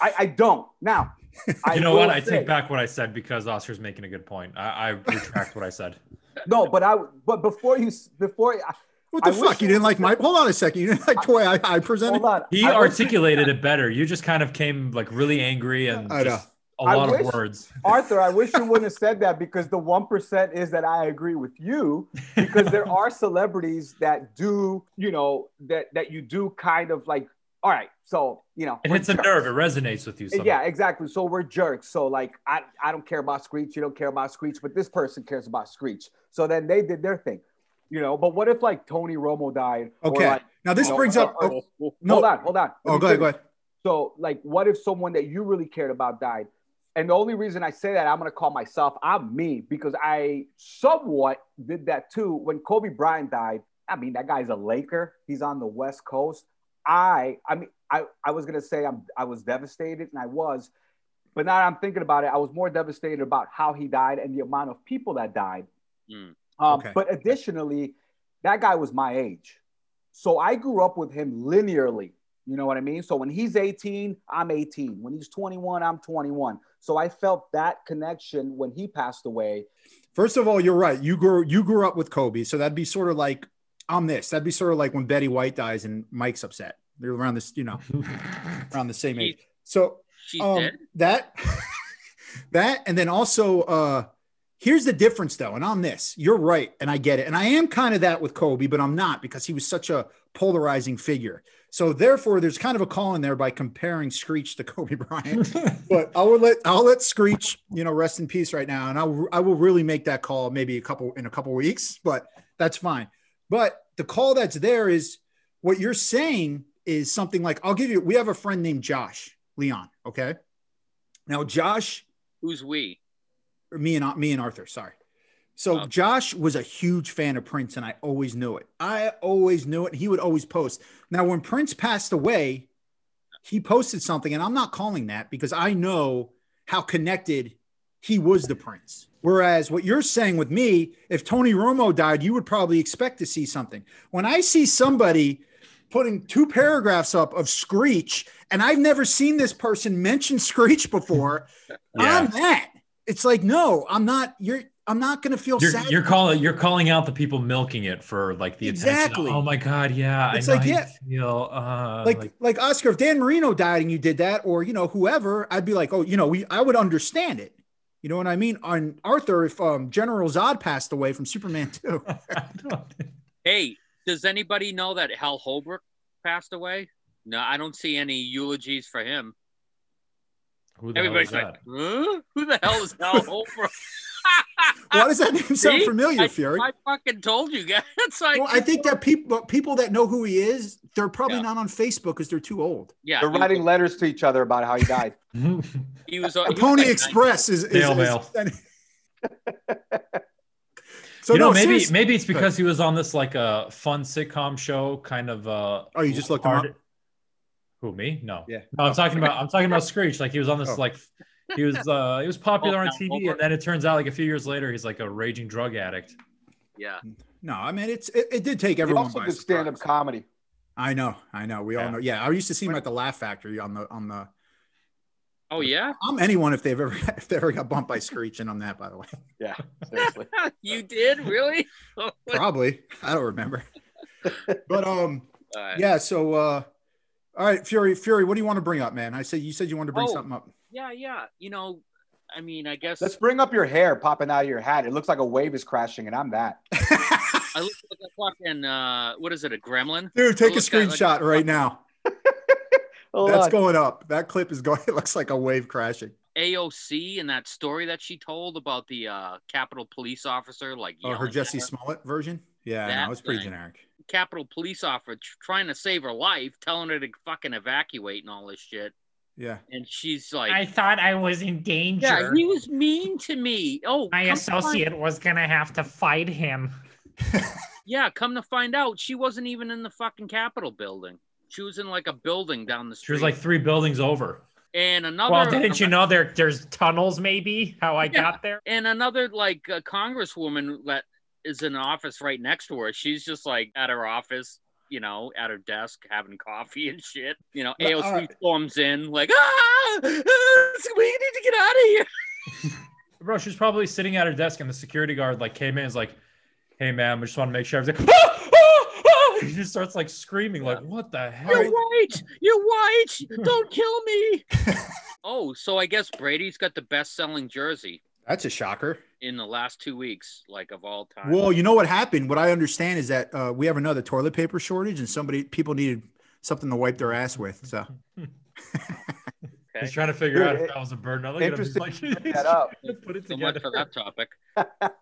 I, I don't now. I you know what? I say- take back what I said because Oscar's making a good point. I, I retract what I said. No, but I but before you before I, What the I fuck? You you- didn't like my? Hold on a second. You didn't like the way I, I presented. hold on. He I wish- articulated it better. You just kind of came like really angry and I just a I lot wish- of words. Arthur, I wish you wouldn't have said that because the one percent is that I agree with you because there are celebrities that do, you know, that that you do kind of like. All right, so you know, It we're hits a nerve. It resonates with you. somehow. Yeah, exactly. So we're jerks. So like, I I don't care about Screech. You don't care about Screech, but this person cares about Screech. So then they did their thing, you know. But what if like Tony Romo died? or, Okay. like, Now this you know, brings or- up. or- oh, oh, no. Hold on, hold on. Oh, go ahead. Go ahead. So, like, what if someone that you really cared about died? And the only reason I say that, I'm going to call myself, I'm me, because I somewhat did that too. When Kobe Bryant died, I mean, that guy's a Laker. He's on the West Coast. I, I mean, I, I was going to say I'm, I was devastated, and I was. But now I'm thinking about it, I was more devastated about how he died and the amount of people that died. Mm. Um, Okay. But additionally, that guy was my age. So I grew up with him linearly. You know what I mean? So when he's 18, I'm 18. When he's 21, I'm 21. So I felt that connection when he passed away. First of all, you're right. You grew you grew up with Kobe, so that'd be sort of like I'm this. That'd be sort of like when Betty White dies and Mike's upset. They're around this, you know, around the same age. So um, that that and then also uh here's the difference though and on this you're right and i get it and i am kind of that with kobe but i'm not because he was such a polarizing figure so therefore there's kind of a call in there by comparing screech to kobe bryant but i will let i'll let screech you know rest in peace right now and i'll i will really make that call maybe a couple in a couple weeks but that's fine but the call that's there is what you're saying is something like i'll give you we have a friend named josh leon okay now josh Who's we? me and me and Arthur. Sorry. So Oh. Josh was a huge fan of Prince, and I always knew it. I always knew it. He would always post. Now, when Prince passed away, he posted something, and I'm not calling that because I know how connected he was the Prince. Whereas what you're saying with me, if Tony Romo died, you would probably expect to see something. When I see somebody putting two paragraphs up of Screech, and I've never seen this person mention Screech before, Yeah. I'm that. It's like, no, I'm not. You're. I'm not gonna feel You're, sad. you're calling you're calling out the people milking it for like the Exactly. attention. Oh my god, yeah. It's I like, you yeah. feel. Uh, like, like, Oscar. If Dan Marino died and you did that, or you know whoever, I'd be like, oh, you know, we. I would understand it. You know what I mean? On Arthur, if um, General Zod passed away from Superman 2, Hey, does anybody know that Hal Holbrook passed away? No, I don't see any eulogies for him. who the hell is Everybody's that? like, huh? Who the hell is Hal Holbrook? Why does that name sound See? familiar, I, Fury? I fucking told you guys. It's like, well, I think that people people that know who he is, they're probably Yeah. not on Facebook because they're too old. yeah, They're he, writing letters to each other about how he died. he was. The Pony like Express is, is, Snail is- mail. so you know, maybe seriously- maybe it's because he was on this like a fun sitcom show, kind of. uh Oh, you just looked him up? Who me? No. Yeah. No, I'm talking about I'm talking about Screech. Like he was on this Oh. like he was uh he was popular on TV, and then it turns out like a few years later he's like a raging drug addict. Yeah. no, I mean it's it, it did take He everyone also by did stand up comedy. I know, I know. We all know. Yeah, I used to see him at the Laugh Factory on the on the. Oh yeah, I'm anyone if they've ever if they ever got bumped by Screech, and I'm that by the way. Yeah, seriously. you did really? Probably, I don't remember. But um, right. yeah. So uh, all right, Fury, Fury, what do you want to bring up, man? I said you said you wanted to bring Oh. something up. yeah, yeah. You know, I mean, I guess Let's bring up your hair popping out of your hat. It looks like a wave is crashing, and I'm that. I look like a fucking uh, what is it? A gremlin? Dude, take a Look at- like- screenshot right now. Hold That's on. going up. That clip is going. It looks like a wave crashing. AOC and that story that she told about the uh, Capitol Police officer, like Oh, her Jussie her. Smollett version. Yeah, That no, it's pretty thing. generic. Capitol Police officer trying to save her life, telling her to fucking evacuate and all this shit, Yeah. and she's like, I thought I was in danger. "Yeah, he was mean to me." Oh, My come associate was gonna have to fight him. Yeah, come to find out, she wasn't even in the fucking Capitol building. She was in like a building down the street. She was like three buildings over. and another. Well, didn't you know there there's tunnels? Maybe how I Yeah. got there. And another like uh, congresswoman that is in an office right next to her. She's just like at her office, you know, at her desk having coffee and shit. You know, Well, AOC all right. storms in like, ah, ah, we need to get out of here. Bro, she's probably sitting at her desk, and the security guard like came in, is like, "Hey, ma'am, I just want to make sure everything." Ah, ah, ah! He just starts like screaming, like, "What the hell?" You're white. You're white. Don't kill me. oh, so I guess Brady's got the best-selling jersey That's a shocker. In the last two weeks, like of all time. Well, you know what happened? What I understand is that uh, we have another toilet paper shortage, and somebody people needed something to wipe their ass with. So He's trying to figure Dude, out if it- that was a bird. Now look at him. He's Interesting like, you bring that up. put it so much together. for that topic.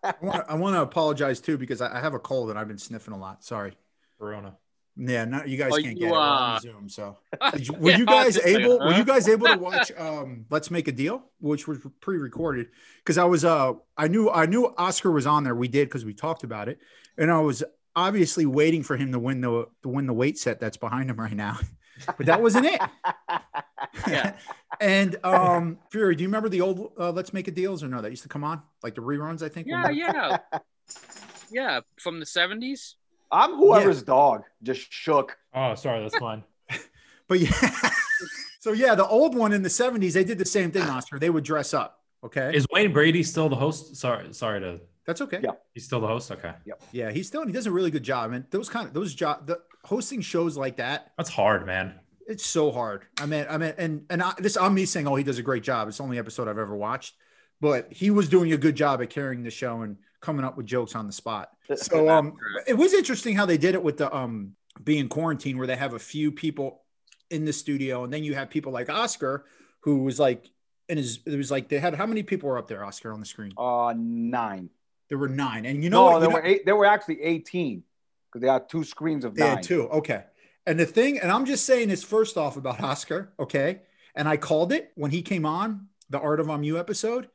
I want, I want to apologize too because I, I have a cold and I've been sniffing a lot. Sorry. Corona. Yeah, no, you guys Oh, can't you, get it. On uh, Zoom. So you- were Yeah, you guys like, able? Were you guys able to watch um, Let's Make a Deal, which was pre-recorded? Because I was uh, I knew I knew Oscar was on there. We did because we talked about it, and I was obviously waiting for him to win the to win the weight set that's behind him right now, but that wasn't it. Yeah. and um, Fury, do you remember the old uh, Let's Make a Deals or no? That used to come on like the reruns. I think. Yeah, yeah, yeah. From the seventies. I'm whoever's dog just shook. Oh, sorry, that's fine. But yeah. so yeah, the old one in the 70s, they did the same thing, Oscar. They would dress up. Okay. Is Wayne Brady still the host? Sorry, sorry to. That's okay. Yeah. He's still the host. Okay, Yep. Yeah, he's still he does a really good job. And those kind of those job the hosting shows like that, that's hard, man. it's so hard. I mean, I mean, and and I, this I'm me saying, oh, he does a great job. It's the only episode I've ever watched, but he was doing a good job at carrying the show and coming up with jokes on the spot. So um, it was interesting how they did it with the um being quarantine, where they have a few people in the studio, and then you have people like Oscar, who was like, and his it was like they had how many people were up there, Oscar, on the screen? Uh, nine. There were nine, and you know no, what? there know- were eight. There were actually 18 because they had two screens of They nine. two. Okay. And the thing, and I'm just saying this first off about Oscar, okay? And I called it when he came on the Art of MU episode.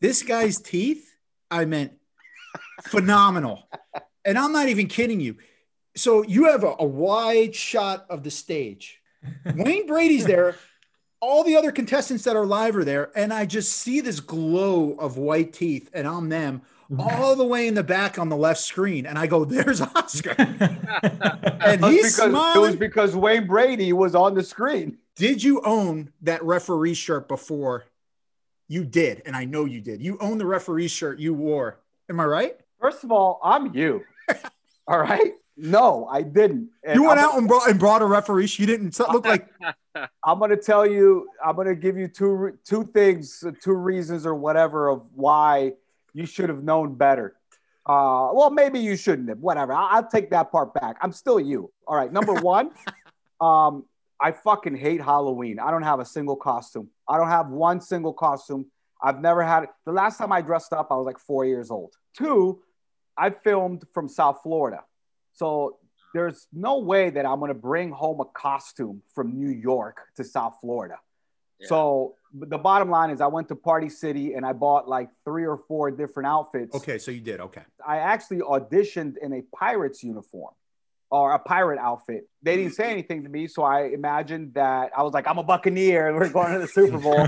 This guy's teeth, I meant phenomenal. And I'm not even kidding you. So you have a, a wide shot of the stage. Wayne Brady's there. All the other contestants that are live are there. And I just see this glow of white teeth, and I'm them all the way in the back on the left screen. And I go, there's Oscar. and he's because, it was because Wayne Brady was on the screen. Did you own that referee shirt before? You did, and I know you did. You own the referee shirt you wore. Am I right? First of all, I'm you. all right. No, I didn't. And you went I'm, out and brought and brought a referee. She didn't look like I'm going to tell you. I'm going to give you two two things, two reasons or whatever of why you should have known better. Uh, well, maybe you shouldn't have. Whatever. I'll, I'll take that part back. I'm still you. All right. Number one, um, I fucking hate Halloween. I don't have a single costume. I don't have one single costume. I've never had it. The last time I dressed up, I was like four years old. Two, I filmed from South Florida. So there's no way that I'm going to bring home a costume from New York to South Florida. Yeah. So the bottom line is I went to Party City and I bought like three or four different outfits. okay. So you did okay. I actually auditioned in a pirate's uniform or a pirate outfit. They didn't say anything to me, so I imagined that I was like, I'm a Buccaneer and we're going to the Super Bowl.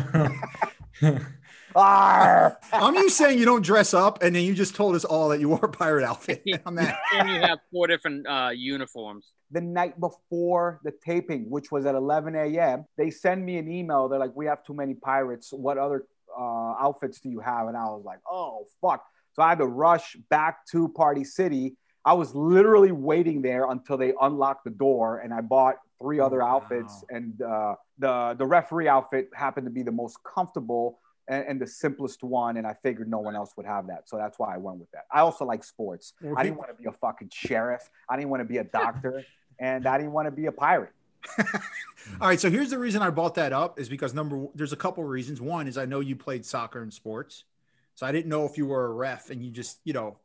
Arr! I'm you saying you don't dress up, and then you just told us all that you wore a pirate outfit on that. and you have four different uh, uniforms. the night before the taping, which was at 11 a.m., they send me an email. They're like, "We have too many pirates. What other uh, outfits do you have?" And I was like, "Oh fuck!" So I had to rush back to Party City. I was literally waiting there until they unlocked the door, and I bought three other Wow. outfits. And uh, the the referee outfit happened to be the most comfortable and, and the simplest one. And I figured no one else would have that, so that's why I went with that. I also like sports. I didn't want to be a fucking sheriff. I didn't want to be a doctor and I didn't want to be a pirate. All right. So here's the reason I brought that up is because number there's a couple reasons. One is I know you played soccer and sports, so I didn't know if you were a ref and you just you know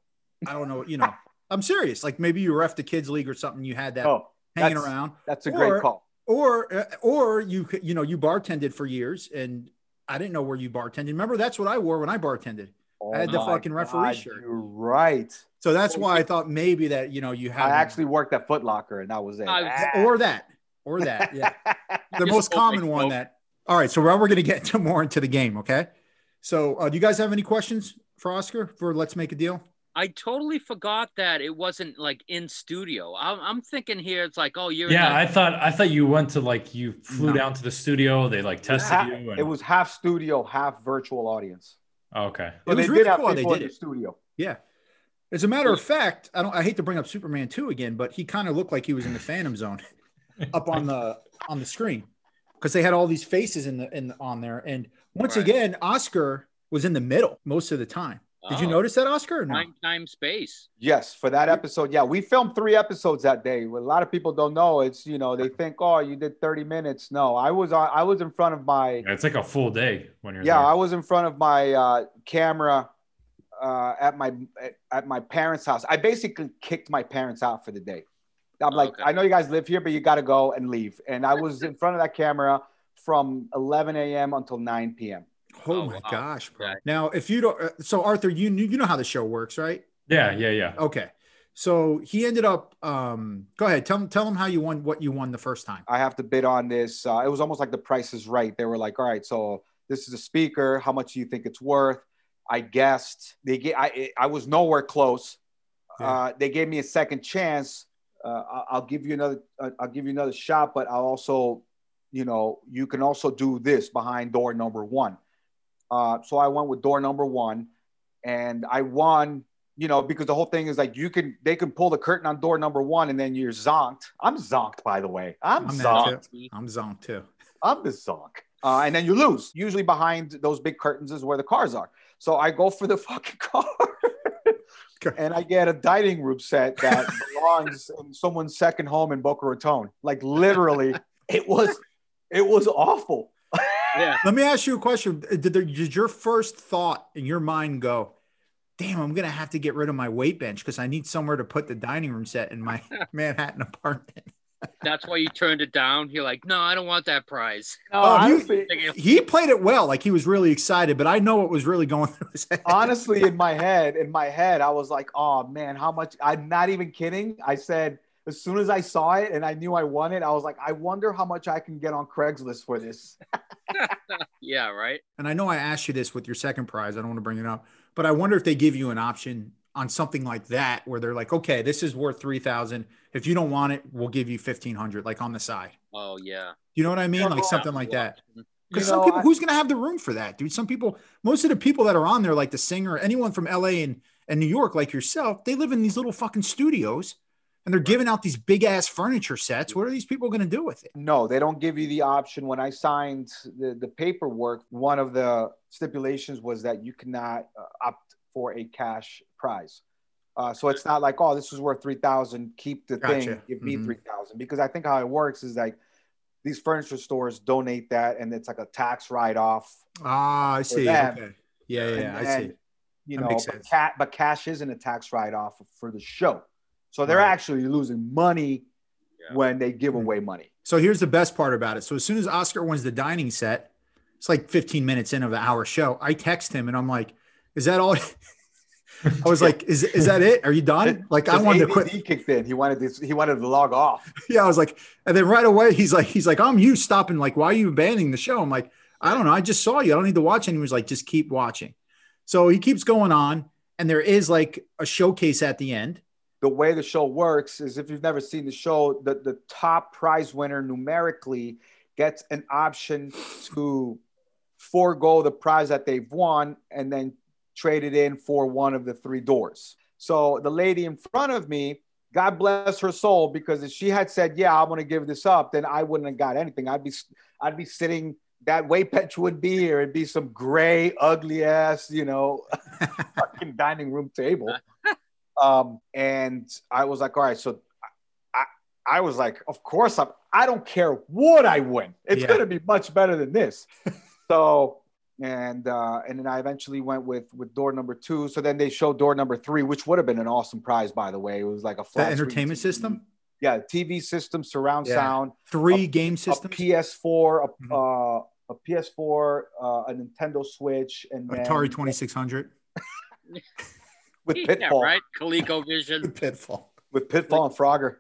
I don't know you know I'm serious. Like maybe you ref the kids league or something. You had that Oh, hanging that's- around. That's a Or- great call. or uh, or you you know you bartended for years and i didn't know where you bartended remember that's what i wore when i bartended I had the fucking referee God, shirt. You're right. So that's why I thought maybe that you know you had. I actually worked at Foot Locker, and that was it. I was- Ah. or that or that. Yeah, the most common one coat. that. All right, so now we're gonna get into more into the game. Okay, so uh, do you guys have any questions for Oscar for Let's Make a Deal? I totally forgot that it wasn't like in studio. I'm, I'm thinking here it's like, oh, you're Yeah, the- I thought I thought you went to like you flew No. down to the studio. They like tested Ha- you. And, It was half studio, half virtual audience. oh, okay. So It was they really did have cool how they did in the studio. Yeah. As a matter of fact, I don't. I hate to bring up Superman two again, but he kind of looked like he was in the Phantom Zone, up on the on the screen, because they had all these faces in the in the, on there. And once Right. again, Oscar was in the middle most of the time. Did you Oh, notice that, Oscar? Or no. time, time, space. Yes, for that episode. Yeah, we filmed three episodes that day. A lot of people don't know, it's you know they think, oh, you did 30 minutes. No, I was on. I was in front of my. Yeah, it's like a full day when you're Yeah, there. I was in front of my uh, camera uh, at my at, at my parents' house. I basically kicked my parents out for the day. I'm like, Okay. I know you guys live here, but you got to go and leave. And I was in front of that camera from 11 a.m. until 9 p.m. Oh, Oh, my wow. gosh, bro! Okay. Now, if you don't, uh, so Arthur, you you know how the show works, right? yeah, yeah, yeah. Okay. So he ended up. Um, go ahead. Tell him. Tell him how you won. What you won the first time. I have to bid on this. Uh, it was almost like the price is right. They were like, all right, so this is a speaker. How much do you think it's worth? I guessed. They get. I I was nowhere close. Yeah. Uh, they gave me a second chance. Uh, I- I'll give you another. Uh, I'll give you another shot, but I'll also, you know, you can also do this behind door number one. Uh, so I went with door number one, and I won. You know, because the whole thing is like you can they can pull the curtain on door number one, and then you're zonked. I'm zonked, by the way. I'm, I'm zonked. I'm zonked too. I'm the zonk. Uh, and then you lose. Usually behind those big curtains is where the cars are. So I go for the fucking car. and I get a dining room set that belongs in someone's second home in Boca Raton. Like literally, it was it was awful. Yeah. Let me ask you a question. Did, there, did your first thought in your mind go, damn, I'm going to have to get rid of my weight bench because I need somewhere to put the dining room set in my Manhattan apartment? That's why you turned it down. You're like, no, I don't want that prize. No, Oh, you- honestly, He played it well. Like he was really excited, but I know what was really going through his head. honestly, in my head, in my head, I was like, oh man, how much? I'm not even kidding. I said, as soon as I saw it and I knew I won it, I was like, I wonder how much I can get on Craigslist for this. Yeah, right. And I know I asked you this with your second prize. I don't want to bring it up, but I wonder if they give you an option on something like that where they're like, okay, this is worth 3000 If you don't want it, we'll give you 1500 like on the side. Oh yeah. You know what I mean? Yeah, Like something like that. Because some know, people, I- who's going to have the room for that, dude? Some people, most of the people that are on there, like the singer, anyone from LA and, and New York, like yourself, they live in these little fucking studios and they're giving out these big ass furniture sets. What are these people going to do with it? No, they don't give you the option. When I signed the, the paperwork, one of the stipulations was that you cannot uh, opt for a cash prize. Uh, so it's not like, oh, this is worth three thousand. Keep the thing. Give me Mhm. three thousand. Because I think how it works is like these furniture stores donate that, and it's like a tax write off. Ah, I see. Okay. Yeah, yeah, yeah, I see. You That know, makes but, ca- but cash isn't a tax write off for the show. So they're Right. actually losing money Yeah. when they give Hmm. away money. So here's the best part about it. So as soon as Oscar wins the dining set, it's like 15 minutes into the hour show. I text him and I'm like, "Is that all?" I was like, "Is is that it? Are you done?" Like I Because wanted to ADD quit. kicked in. He wanted this. He wanted to log off. Yeah, I was like, and then right away he's like, he's like, "I'm you stopping. Like, why are you abandoning the show?" I'm like, "I don't know. I just saw you. I don't need to watch." And he was like, "Just keep watching." So he keeps going on, and there is like a showcase at the end. The way the show works is if you've never seen the show, the, the top prize winner numerically gets an option to forego the prize that they've won and then trade it in for one of the three doors. So the lady in front of me, God bless her soul, because if she had said, "Yeah, I'm going to give this up," then I wouldn't have got anything. I'd be, I'd be sitting. That way bench would be here. It'd be some gray, ugly ass, you know, fucking dining room table. Um, and I was like, all right, so I, I was like, of course I'm, I don't care what I win. It's Yeah. going to be much better than this. so, and, uh, and then I eventually went with, with door number two. So then they showed door number three, which would have been an awesome prize, by the way. It was like a flat entertainment TV. system, Yeah. TV system, surround Yeah. sound, three A- game a systems, PS4, a, Mhm. uh, a PS4, uh, a Nintendo Switch, and then Atari 2600. with Yeah, Pitfall. right. ColecoVision. Pitfall. with Pitfall and Frogger.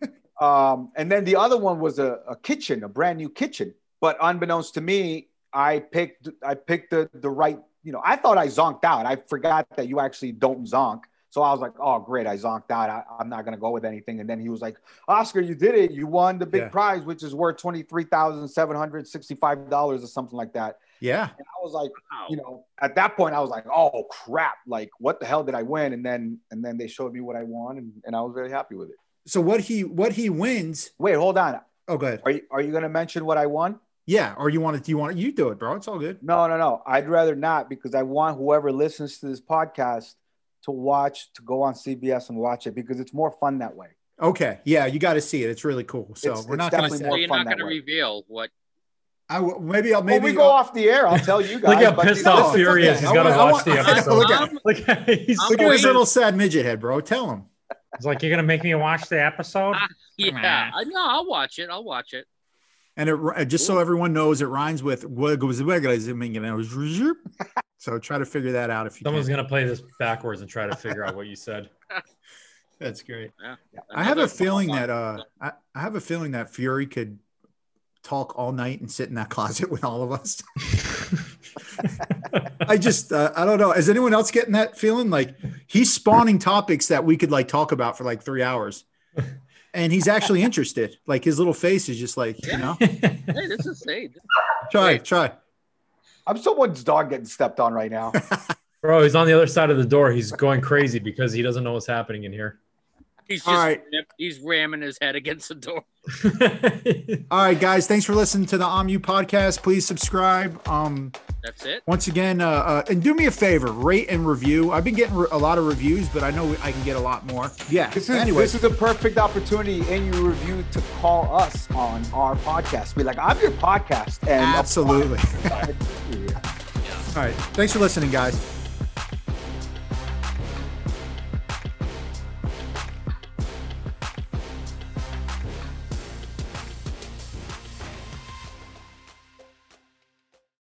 um, and then the other one was a, a kitchen, a brand new kitchen. But unbeknownst to me, I picked I picked the the right. You know, I thought I zonked out. I forgot that you actually don't zonk. So I was like, oh great, I zonked out. I, I'm not gonna go with anything. And then he was like, Oscar, you did it. You won the big Yeah. prize, which is worth twenty three thousand seven hundred sixty five dollars or something like that. Yeah. And I was like, Wow. you know, at that point, I was like, oh crap, like what the hell did I win? And then and then they showed me what I won, and, and I was very happy with it. So what he what he wins? Wait, hold on. Oh, good. Are you are you gonna mention what I won? Yeah. Or you want to? Do you want to? You do it, bro. It's all good. No, no, no. I'd rather not because I want whoever listens to this podcast to watch to go on CBS and watch it because it's more fun that way. Okay. Yeah. You got to see it. It's really cool. So It's- we're it's not going to definitely say. So more you're not that going to reveal what. I w- maybe I'll When maybe we go I'll- off the air, I'll tell you guys. Look how pissed you know, off fuck Fury is. that. He's I got to watch the want- I know, episode. look at- Look at he's, Look at his little sad midget head, bro. Tell him. It's like you're gonna make me watch the episode. Ah, yeah, I know. I'll watch it. I'll watch it. And it uh, just so everyone knows, it rhymes with what goes So try to figure that out if you Someone's can. gonna play this backwards and try to figure out what you said. That's great. Yeah. I have a feeling that uh, I, I have a feeling that Fury could talk all night and sit in that closet with all of us. I just uh, I don't know. Is anyone else getting that feeling? Like he's spawning topics that we could like talk about for like three hours, and he's actually interested. Like his little face is just like you know. Hey, this is hey, Try try. I'm someone's dog getting stepped on right now. Bro, he's on the other side of the door. He's going crazy because he doesn't know what's happening in here. He's just All right. he's ramming his head against the door. All right, guys. Thanks for listening to the OMU podcast. Please subscribe. Um, That's it. once again, uh, uh, and do me a favor, rate and review. I've been getting re- a lot of reviews, but I know I can get a lot more. Yeah. This is anyway, this is a perfect opportunity in your review to call us on our podcast. Be like, I'm your podcast, and absolutely. All right. Thanks for listening, guys.